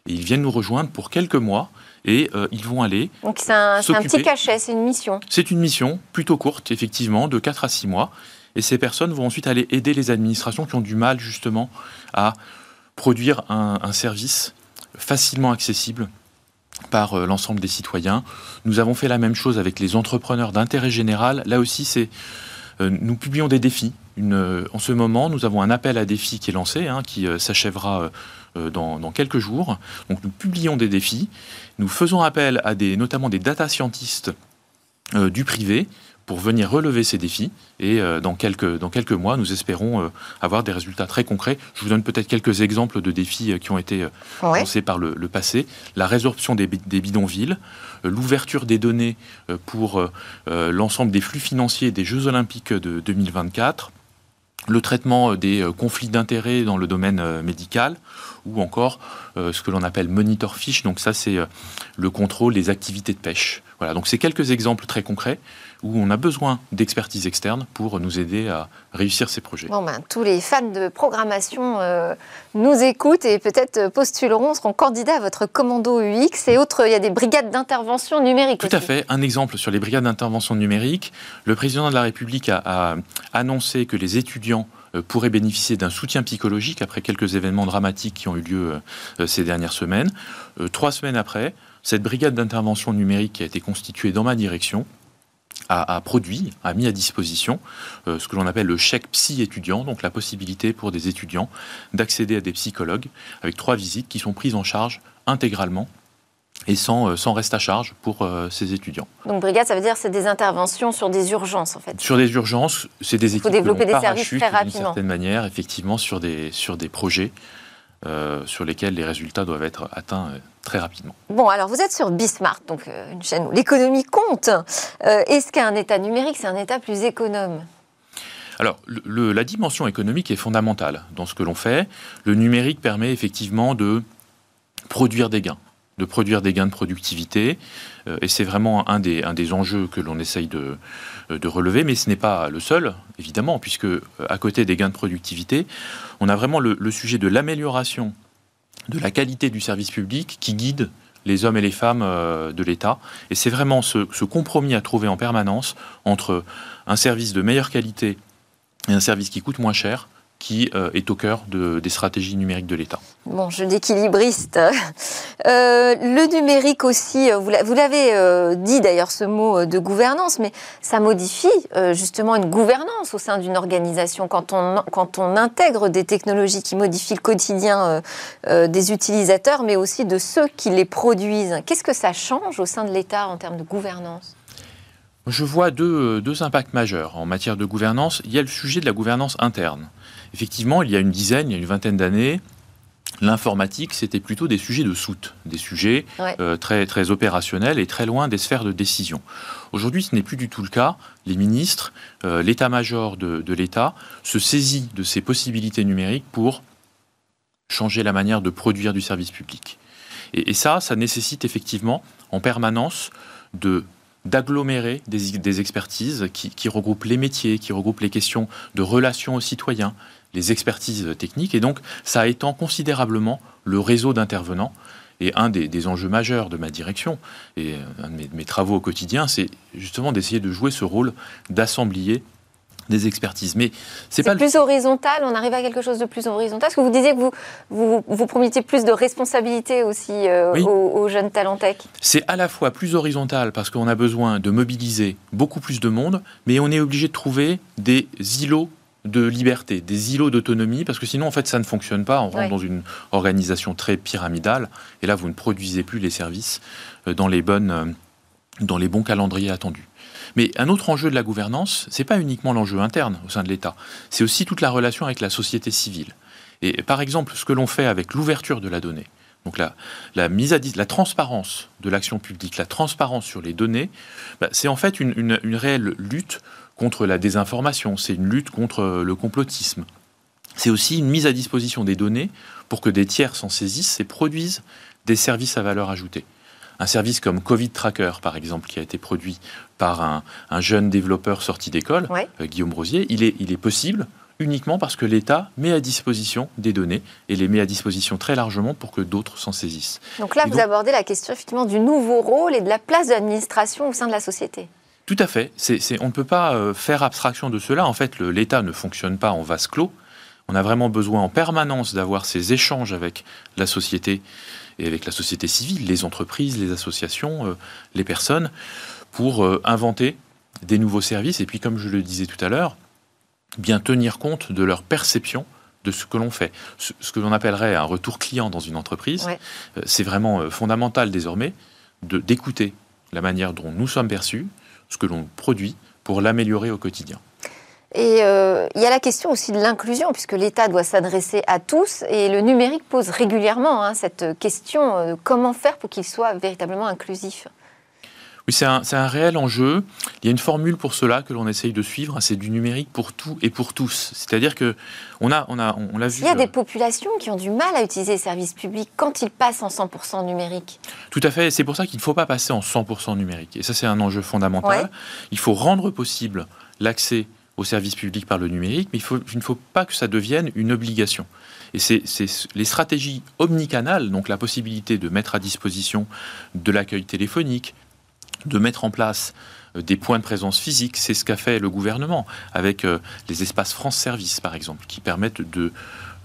et ils viennent nous rejoindre pour quelques mois et euh, ils vont aller. Donc c'est un, un, petit cachet, c'est une mission. C'est une mission plutôt courte, effectivement, de 4 à 6 mois. Et ces personnes vont ensuite aller aider les administrations qui ont du mal justement à produire un, un service facilement accessible par euh, l'ensemble des citoyens. Nous avons fait la même chose avec les entrepreneurs d'intérêt général. Là aussi, c'est euh, nous publions des défis. Une, en ce moment, nous avons un appel à défis qui est lancé, hein, qui s'achèvera euh, dans, quelques jours. Donc nous publions des défis, nous faisons appel à des, notamment des data scientists euh, du privé pour venir relever ces défis. Et euh, dans, quelques, dans quelques mois, nous espérons avoir des résultats très concrets. Je vous donne peut-être quelques exemples de défis qui ont été lancés par le, passé. La résorption des, des bidonvilles, l'ouverture des données pour l'ensemble des flux financiers des Jeux olympiques de 2024, le traitement euh, des euh, conflits d'intérêts dans le domaine euh, médical ou encore ce que l'on appelle monitor fish. Donc ça, c'est le contrôle des activités de pêche. Voilà. Donc c'est quelques exemples très concrets où on a besoin d'expertise externe pour nous aider à réussir ces projets. Bon ben, tous les fans de programmation nous écoutent et peut-être postuleront, seront candidats à votre commando UX et autres. Il y a des brigades d'intervention numérique. Tout à fait. Un exemple sur les brigades d'intervention numérique. Le président de la République a annoncé que les étudiants euh, pourraient bénéficier d'un soutien psychologique après quelques événements dramatiques qui ont eu lieu euh, euh, ces dernières semaines. Trois semaines après, cette brigade d'intervention numérique qui a été constituée dans ma direction a, produit, a mis à disposition ce que l'on appelle le chèque psy étudiant, donc la possibilité pour des étudiants d'accéder à des psychologues avec trois visites qui sont prises en charge intégralement et sans, euh, sans reste à charge pour euh, ces étudiants. Donc brigade, ça veut dire c'est des interventions sur des urgences en fait. Sur des urgences, c'est des équipes. Il faut développer des services très rapidement. D'une certaine manière, effectivement, sur des sur des projets euh, sur lesquels les résultats doivent être atteints très rapidement. Bon, alors vous êtes sur Bismart, donc une chaîne où l'économie compte. Est-ce qu'un État numérique, c'est un État plus économe? Alors, le, la dimension économique est fondamentale dans ce que l'on fait. Le numérique permet effectivement de produire des gains de produire des gains de productivité. Euh, et c'est vraiment un des, un des enjeux que l'on essaye de, euh, de, relever, mais ce n'est pas le seul, évidemment, puisque euh, à côté des gains de productivité, on a vraiment le, sujet de l'amélioration de la qualité du service public qui guide les hommes et les femmes de l'État. Et c'est vraiment ce, ce, compromis à trouver en permanence entre un service de meilleure qualité et un service qui coûte moins cher qui euh, est au cœur de, des stratégies numériques de l'État. Bon, je d'équilibriste. Euh, le numérique aussi, euh, vous l'avez dit d'ailleurs ce mot de gouvernance, mais ça modifie justement une gouvernance au sein d'une organisation quand on, quand on intègre des technologies qui modifient le quotidien des utilisateurs, mais aussi de ceux qui les produisent. Qu'est-ce que ça change au sein de l'État en termes de gouvernance? Je vois deux, deux, impacts majeurs en matière de gouvernance. Il y a le sujet de la gouvernance interne effectivement, il y a une dizaine, il y a une vingtaine d'années, l'informatique, c'était plutôt des sujets de soute, des sujets euh, très, très opérationnels et très loin des sphères de décision. Aujourd'hui, ce n'est plus du tout le cas. Les ministres, euh, l'état-major de, l'État se saisit de ces possibilités numériques pour changer la manière de produire du service public. Et, ça, ça nécessite effectivement en permanence de d'agglomérer des, expertises qui, qui, regroupent les métiers, qui regroupent les questions de relations aux citoyens, les expertises techniques. Et donc, ça étend considérablement le réseau d'intervenants. Et un des, enjeux majeurs de ma direction et un de mes, travaux au quotidien, c'est justement d'essayer de jouer ce rôle d'assemblier des expertises. Mais c'est pas plus horizontal. On arrive à quelque chose de plus horizontal. Est-ce que vous disiez que vous vous, vous promettiez plus de responsabilité aussi euh, aux, aux, jeunes talents tech C'est à la fois plus horizontal parce qu'on a besoin de mobiliser beaucoup plus de monde, mais on est obligé de trouver des îlots de liberté, des îlots d'autonomie, parce que sinon, en fait, ça ne fonctionne pas. On rentre dans une organisation très pyramidale, et là, vous ne produisez plus les services euh, dans les, bonnes, euh, dans les bons calendriers attendus. Mais un autre enjeu de la gouvernance, c'est pas uniquement l'enjeu interne au sein de l'État, c'est aussi toute la relation avec la société civile. Et par exemple, ce que l'on fait avec l'ouverture de la donnée, donc la, la, mise à la transparence de l'action publique, la transparence sur les données, bah, c'est en fait une, une, réelle lutte contre la désinformation, c'est une lutte contre le complotisme. C'est aussi une mise à disposition des données pour que des tiers s'en saisissent et produisent des services à valeur ajoutée. Un service comme Covid Tracker, par exemple, qui a été produit par un, jeune développeur sorti d'école, euh, Guillaume Rosier, il est, il est possible uniquement parce que l'État met à disposition des données et les met à disposition très largement pour que d'autres s'en saisissent. Donc là, vous abordez la question effectivement du nouveau rôle et de la place de l'administration au sein de la société. Tout à fait. on ne peut pas euh, faire abstraction de cela. En fait, l'État ne fonctionne pas en vase clos. On a vraiment besoin en permanence d'avoir ces échanges avec la société et avec la société civile, les entreprises, les associations, euh, les personnes, pour euh, inventer des nouveaux services. Et puis, comme je le disais tout à l'heure, bien tenir compte de leur perception de ce que l'on fait. Ce, que l'on appellerait un retour client dans une entreprise, euh, c'est vraiment fondamental désormais d'écouter la manière dont nous sommes perçus, ce que l'on produit, pour l'améliorer au quotidien. Et euh, il y a la question aussi de l'inclusion, puisque l'État doit s'adresser à tous, et le numérique pose régulièrement hein, cette question euh, comment faire pour qu'il soit véritablement inclusif oui, c'est un, réel enjeu. Il y a une formule pour cela que l'on essaye de suivre, c'est du numérique pour tout et pour tous. C'est-à-dire que on a, on a, on l'a vu. Il y a des euh, populations qui ont du mal à utiliser les services publics quand ils passent en 100% numérique. Tout à fait. C'est pour ça qu'il ne faut pas passer en 100% numérique. Et ça, c'est un enjeu fondamental. Il faut rendre possible l'accès au service public par le numérique, mais il, faut, il ne faut pas que ça devienne une obligation. Et c'est les stratégies omnicanales, donc la possibilité de mettre à disposition de l'accueil téléphonique, de mettre en place euh, des points de présence physique, c'est ce qu'a fait le gouvernement avec euh, les espaces France Service, par exemple, qui permettent de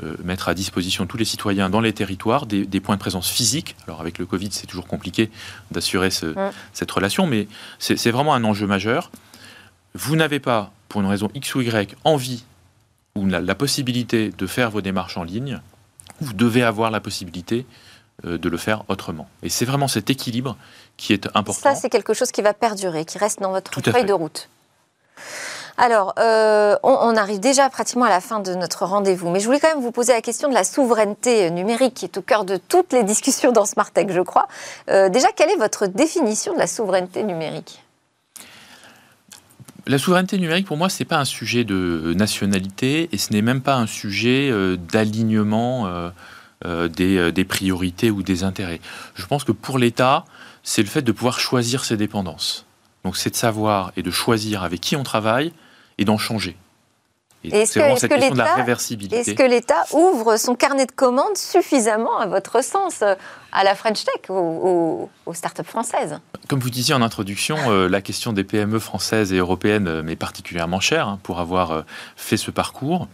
euh, mettre à disposition tous les citoyens dans les territoires des, points de présence physiques. Alors avec le Covid, c'est toujours compliqué d'assurer cette relation, mais c'est vraiment un enjeu majeur. Vous n'avez pas pour une raison X ou Y, envie ou la, possibilité de faire vos démarches en ligne, vous devez avoir la possibilité de le faire autrement. Et c'est vraiment cet équilibre qui est important. Ça, c'est quelque chose qui va perdurer, qui reste dans votre feuille de route. Alors, euh, on, arrive déjà pratiquement à la fin de notre rendez-vous, mais je voulais quand même vous poser la question de la souveraineté numérique qui est au cœur de toutes les discussions dans Smart Tech, je crois. Euh, déjà, quelle est votre définition de la souveraineté numérique? La souveraineté numérique, pour moi, ce n'est pas un sujet de nationalité et ce n'est même pas un sujet euh, d'alignement euh, euh, des, priorités ou des intérêts. Je pense que pour l'État, c'est le fait de pouvoir choisir ses dépendances. Donc c'est de savoir et de choisir avec qui on travaille et d'en changer. Est-ce que, l'État ouvre son carnet de commandes suffisamment, à votre sens, à la French Tech, aux, aux, startups françaises? Comme vous disiez en introduction, euh, la question des PME françaises et européennes euh, m'est particulièrement chère hein, pour avoir euh, fait ce parcours.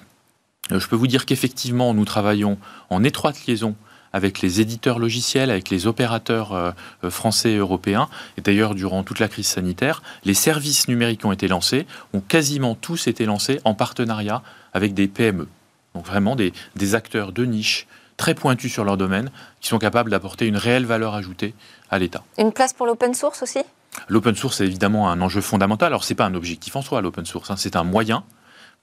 Je peux vous dire qu'effectivement, nous travaillons en étroite liaison avec les éditeurs logiciels, avec les opérateurs euh, euh, français et européens. Et d'ailleurs, durant toute la crise sanitaire, les services numériques ont été lancés ont quasiment tous été lancés en partenariat avec des PME. Donc vraiment des, des acteurs de niche très pointus sur leur domaine, qui sont capables d'apporter une réelle valeur ajoutée à l'État. Une place pour l'open source aussi? L'open source est évidemment un enjeu fondamental. Alors, ce n'est pas un objectif en soi, l'open source. Hein. C'est un moyen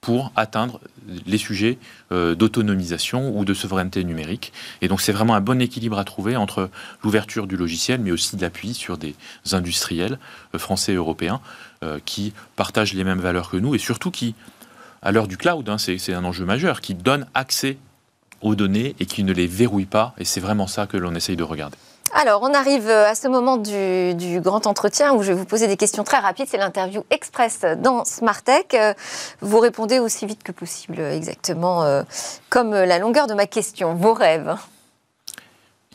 pour atteindre les sujets euh, d'autonomisation ou de souveraineté numérique. Et donc c'est vraiment un bon équilibre à trouver entre l'ouverture du logiciel, mais aussi de l'appui sur des industriels euh, français et européens euh, qui partagent les mêmes valeurs que nous et surtout qui, à l'heure du cloud, hein, c'est un enjeu majeur, qui donnent accès aux données et qui ne les verrouillent pas. Et c'est vraiment ça que l'on essaye de regarder. Alors, on arrive euh, à ce moment du, grand entretien où je vais vous poser des questions très rapides. C'est l'interview express dans Smartech. Euh, vous répondez aussi vite que possible, exactement euh, comme la longueur de ma question. Vos rêves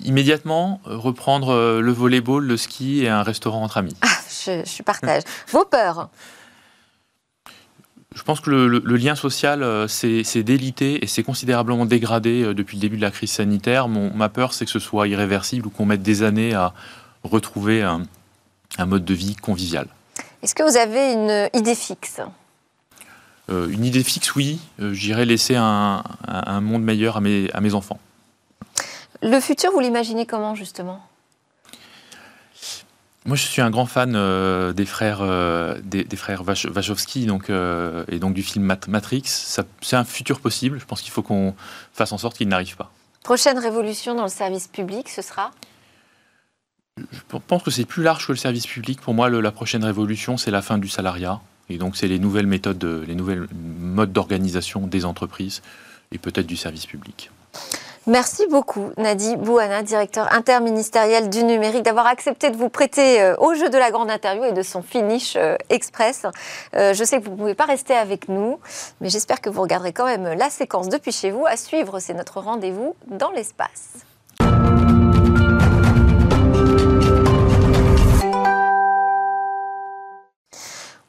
Immédiatement, reprendre le volleyball, le ski et un restaurant entre amis. Ah, je, je partage. Vos peurs je pense que le, lien social euh, s'est délité et s'est considérablement dégradé euh, depuis le début de la crise sanitaire. Mon, ma peur, c'est que ce soit irréversible ou qu'on mette des années à retrouver un, mode de vie convivial. Est-ce que vous avez une idée fixe? Euh, Une idée fixe, oui. J'irai laisser un, monde meilleur à mes, à mes enfants. Le futur, vous l'imaginez comment, justement? Moi, je suis un grand fan des frères, des, frères Wachowski donc, et donc du film Matrix. C'est un futur possible. Je pense qu'il faut qu'on fasse en sorte qu'il n'arrive pas. Prochaine révolution dans le service public, ce sera? Je pense que c'est plus large que le service public. Pour moi, la prochaine révolution, c'est la fin du salariat. Et donc, c'est les nouvelles méthodes, les nouvelles modes d'organisation des entreprises et peut-être du service public. Merci beaucoup, Nadi Bouana, directeur interministériel du numérique, d'avoir accepté de vous prêter euh, au jeu de la grande interview et de son finish euh, express. Euh, je sais que vous ne pouvez pas rester avec nous, mais j'espère que vous regarderez quand même la séquence depuis chez vous. À suivre, c'est notre rendez-vous dans l'espace.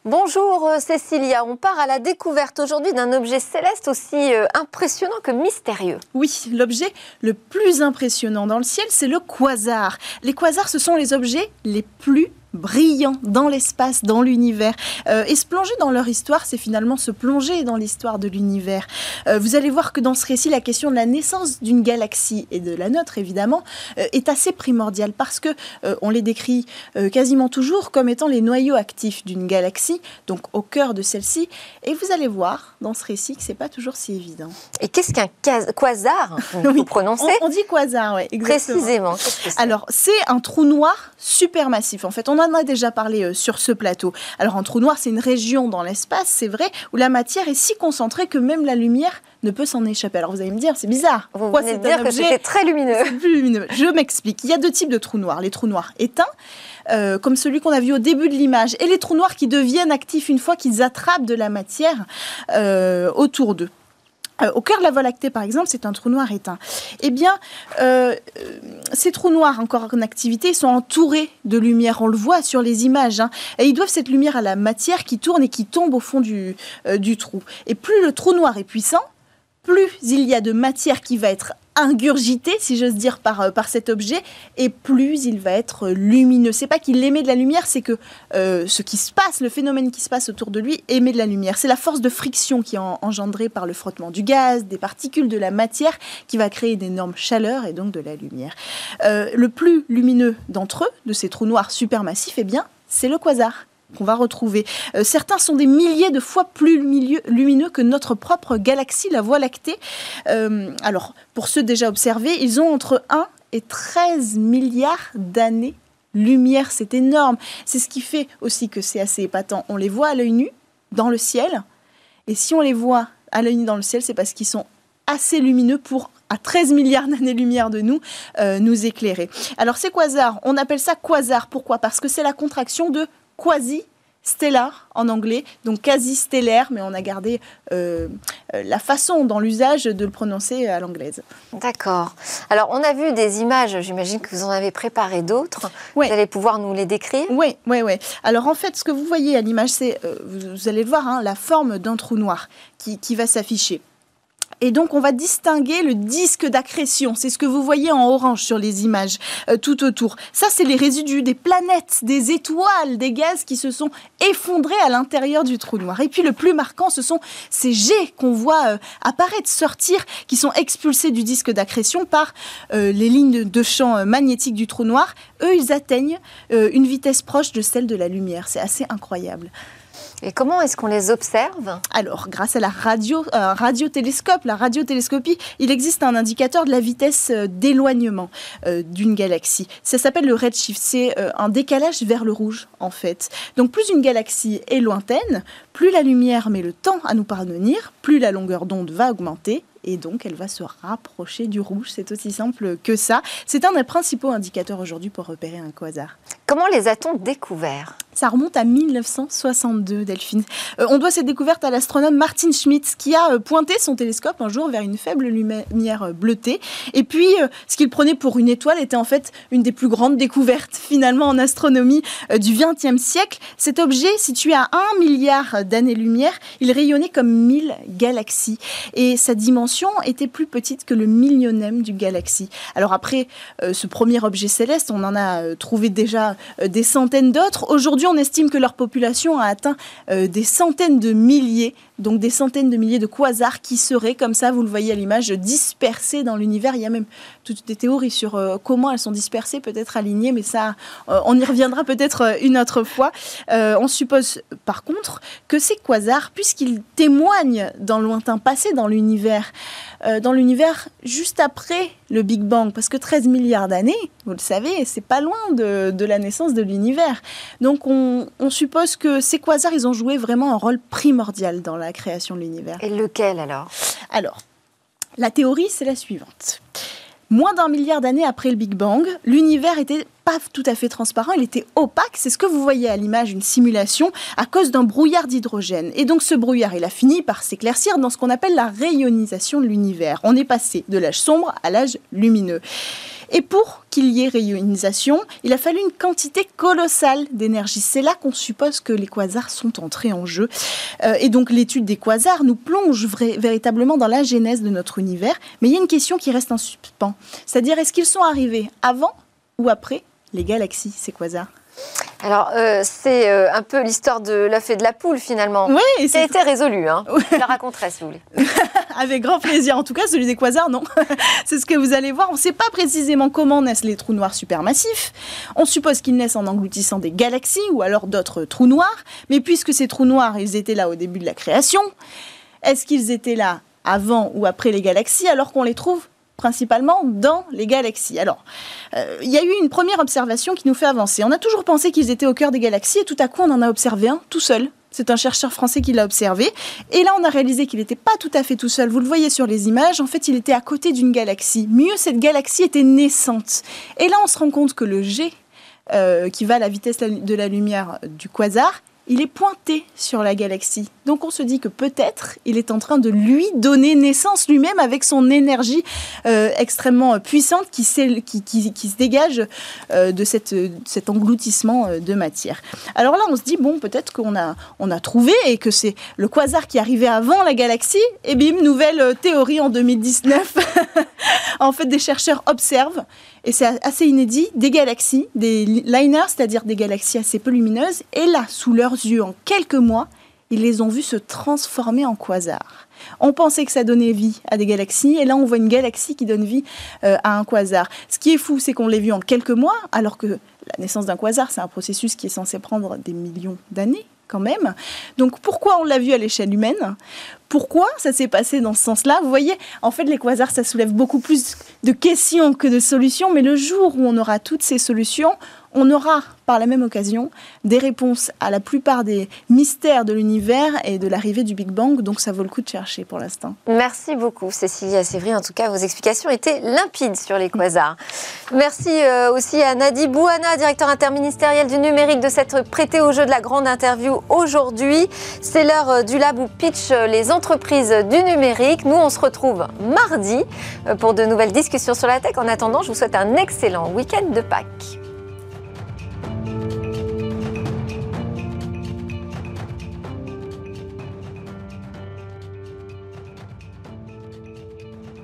Bonjour euh, Cécilia, on part à la découverte aujourd'hui d'un objet céleste aussi euh, impressionnant que mystérieux. Oui, l'objet le plus impressionnant dans le ciel, c'est le quasar. Les quasars, ce sont les objets les plus brillants dans l'espace, dans l'univers. Euh, et se plonger dans leur histoire, c'est finalement se plonger dans l'histoire de l'univers. Euh, vous allez voir que dans ce récit, la question de la naissance d'une galaxie et de la nôtre, évidemment, euh, est assez primordiale parce que on les décrit quasiment toujours comme étant les noyaux actifs d'une galaxie, donc au cœur de celle-ci. Et vous allez voir dans ce récit que c'est pas toujours si évident. Et qu'est-ce qu'un quasar Vous prononcez on, dit quasar, oui. Précisément. Alors, c'est un trou noir supermassif. En fait, on en a déjà parlé euh, sur ce plateau. Alors un trou noir, c'est une région dans l'espace, c'est vrai, où la matière est si concentrée que même la lumière ne peut s'en échapper. Alors vous allez me dire, c'est bizarre. Vous venez de dire que c'était très lumineux. Plus lumineux? Je m'explique. Il y a deux types de trous noirs. Les trous noirs éteints, euh, comme celui qu'on a vu au début de l'image, et les trous noirs qui deviennent actifs une fois qu'ils attrapent de la matière euh, autour d'eux. Euh, au cœur de la Voie lactée, par exemple, c'est un trou noir éteint. Eh bien, euh, ces trous noirs encore en activité sont entourés de lumière. On le voit sur les images. Hein. et ils doivent cette lumière à la matière qui tourne et qui tombe au fond du, euh, du trou. Et plus le trou noir est puissant, plus il y a de matière qui va être ingurgité, si j'ose dire, par, euh, par cet objet, et plus il va être lumineux. C'est pas qu'il émet de la lumière, c'est que euh, ce qui se passe, le phénomène qui se passe autour de lui, émet de la lumière. C'est la force de friction qui est engendrée par le frottement du gaz, des particules de la matière, qui va créer d'énormes chaleurs et donc de la lumière. Euh, le plus lumineux d'entre eux, de ces trous noirs supermassifs, eh bien, c'est le quasar qu'on va retrouver. Euh, certains sont des milliers de fois plus lumineux que notre propre galaxie, la Voie lactée. Euh, alors, pour ceux déjà observés, ils ont entre 1 et 13 milliards d'années lumière. C'est énorme. C'est ce qui fait aussi que c'est assez épatant. On les voit à l'œil nu dans le ciel. Et si on les voit à l'œil nu dans le ciel, c'est parce qu'ils sont assez lumineux pour à 13 milliards d'années-lumière de nous, euh, nous éclairer. Alors ces quasars, on appelle ça quasar. Pourquoi? Parce que c'est la contraction de quasi stellar en anglais, donc quasi stellaire, mais on a gardé euh, euh, la façon dans l'usage de le prononcer à l'anglaise. D'accord. Alors on a vu des images, j'imagine que vous en avez préparé d'autres. Vous allez pouvoir nous les décrire? Oui, oui, oui. Alors en fait, ce que vous voyez à l'image, c'est, euh, vous, allez le voir, hein, la forme d'un trou noir qui va s'afficher. Et donc, on va distinguer le disque d'accrétion. C'est ce que vous voyez en orange sur les images euh, tout autour. Ça, c'est les résidus des planètes, des étoiles, des gaz qui se sont effondrés à l'intérieur du trou noir. Et puis, le plus marquant, ce sont ces jets qu'on voit euh, apparaître, sortir, qui sont expulsés du disque d'accrétion par euh, les lignes de champ magnétique du trou noir. Eux, ils atteignent une vitesse proche de celle de la lumière. C'est assez incroyable. Et comment est-ce qu'on les observe Alors, grâce à la radio, euh, radiotélescope, la radiotélescopie, il existe un indicateur de la vitesse euh, d'éloignement euh, d'une galaxie. Ça s'appelle le redshift. C'est un décalage vers le rouge, en fait. Donc, plus une galaxie est lointaine, plus la lumière met le temps à nous parvenir, plus la longueur d'onde va augmenter et donc elle va se rapprocher du rouge. C'est aussi simple que ça. C'est un des principaux indicateurs aujourd'hui pour repérer un quasar. Comment les a-t-on découverts ça remonte à 1962, Delphine. Euh, on doit cette découverte à l'astronome Martin Schmitz, qui a euh, pointé son télescope un jour vers une faible lumière euh, bleutée. Et puis, ce qu'il prenait pour une étoile était en fait une des plus grandes découvertes, finalement, en astronomie du XXe siècle. Cet objet, situé à 1 milliard d'années-lumière, il rayonnait comme 1000 galaxies. Et sa dimension était plus petite que le millionième du galaxie. Alors après ce premier objet céleste, on en a trouvé déjà des centaines d'autres. Aujourd'hui, on estime que leur population a atteint euh, des centaines de milliers donc des centaines de milliers de quasars qui seraient, comme ça, vous le voyez à l'image, dispersés dans l'univers. Il y a même toutes des théories sur euh, comment elles sont dispersées, peut-être alignées, mais ça, euh, on y reviendra peut-être euh, une autre fois. on suppose, par contre, que ces quasars, puisqu'ils témoignent dans le lointain passé dans l'univers, dans l'univers juste après le Big Bang, parce que 13 milliards d'années, vous le savez, c'est pas loin de, la naissance de l'univers. Donc on, on suppose que ces quasars, ils ont joué vraiment un rôle primordial dans la création de l'univers. Et lequel alors? Alors, la théorie, c'est la suivante. Moins d'un milliard d'années après le Big Bang, l'univers était pas tout à fait transparent, il était opaque. C'est ce que vous voyez à l'image, une simulation, à cause d'un brouillard d'hydrogène. Et donc ce brouillard, il a fini par s'éclaircir dans ce qu'on appelle la rayonisation de l'univers. On est passé de l'âge sombre à l'âge lumineux. Et pour qu'il y ait rayonisation, il a fallu une quantité colossale d'énergie. C'est là qu'on suppose que les quasars sont entrés en jeu. Euh, et donc l'étude des quasars nous plonge véritablement dans la genèse de notre univers. Mais il y a une question qui reste en suspens. C'est-à-dire, est-ce qu'ils sont arrivés avant ou après les galaxies, ces quasars? Alors, euh, c'est euh, un peu l'histoire de l'œuf et de la poule, finalement. Oui, ça a été résolu. Hein. Je la raconterai, si vous voulez. Avec grand plaisir. En tout cas, celui des quasars, non. c'est ce que vous allez voir. On ne sait pas précisément comment naissent les trous noirs supermassifs. On suppose qu'ils naissent en engloutissant des galaxies ou alors d'autres trous noirs. Mais puisque ces trous noirs, ils étaient là au début de la création, est-ce qu'ils étaient là avant ou après les galaxies alors qu'on les trouve principalement dans les galaxies. Alors, euh, il y a eu une première observation qui nous fait avancer. On a toujours pensé qu'ils étaient au cœur des galaxies et tout à coup on en a observé un tout seul. C'est un chercheur français qui l'a observé. Et là, on a réalisé qu'il n'était pas tout à fait tout seul. Vous le voyez sur les images. En fait, il était à côté d'une galaxie. Mieux, cette galaxie était naissante. Et là, on se rend compte que le G, euh, qui va à la vitesse de la lumière du quasar, il est pointé sur la galaxie. Donc on se dit que peut-être il est en train de lui donner naissance lui-même avec son énergie euh, extrêmement puissante qui, se dégage euh, de cet engloutissement euh, de matière. Alors là on se dit, bon, peut-être qu'on a, a trouvé et que c'est le quasar qui arrivait avant la galaxie. Et bim, nouvelle théorie en 2019. en fait, des chercheurs observent et c'est assez inédit, des galaxies, des liners, c'est-à-dire des galaxies assez peu lumineuses, et là, sous leurs yeux, en quelques mois, ils les ont vus se transformer en quasars. On pensait que ça donnait vie à des galaxies, et là on voit une galaxie qui donne vie euh, à un quasar. Ce qui est fou, c'est qu'on l'a vu en quelques mois, alors que la naissance d'un quasar, c'est un processus qui est censé prendre des millions d'années quand même. Donc pourquoi on l'a vu à l'échelle humaine? Pourquoi ça s'est passé dans ce sens-là? Vous voyez, en fait, les quasars, ça soulève beaucoup plus de questions que de solutions, mais le jour où on aura toutes ces solutions, on aura par la même occasion des réponses à la plupart des mystères de l'univers et de l'arrivée du Big Bang, donc ça vaut le coup de chercher pour l'instant. Merci beaucoup Cécilia Sévry, en tout cas vos explications étaient limpides sur les quasars. Merci euh, aussi à Nadi Bouana, directeur interministériel du numérique, de s'être prêté au jeu de la grande interview aujourd'hui. C'est l'heure euh, du lab où pitch euh, les entreprises du numérique. Nous, on se retrouve mardi pour de nouvelles discussions sur la tech. En attendant, je vous souhaite un excellent week-end de Pâques.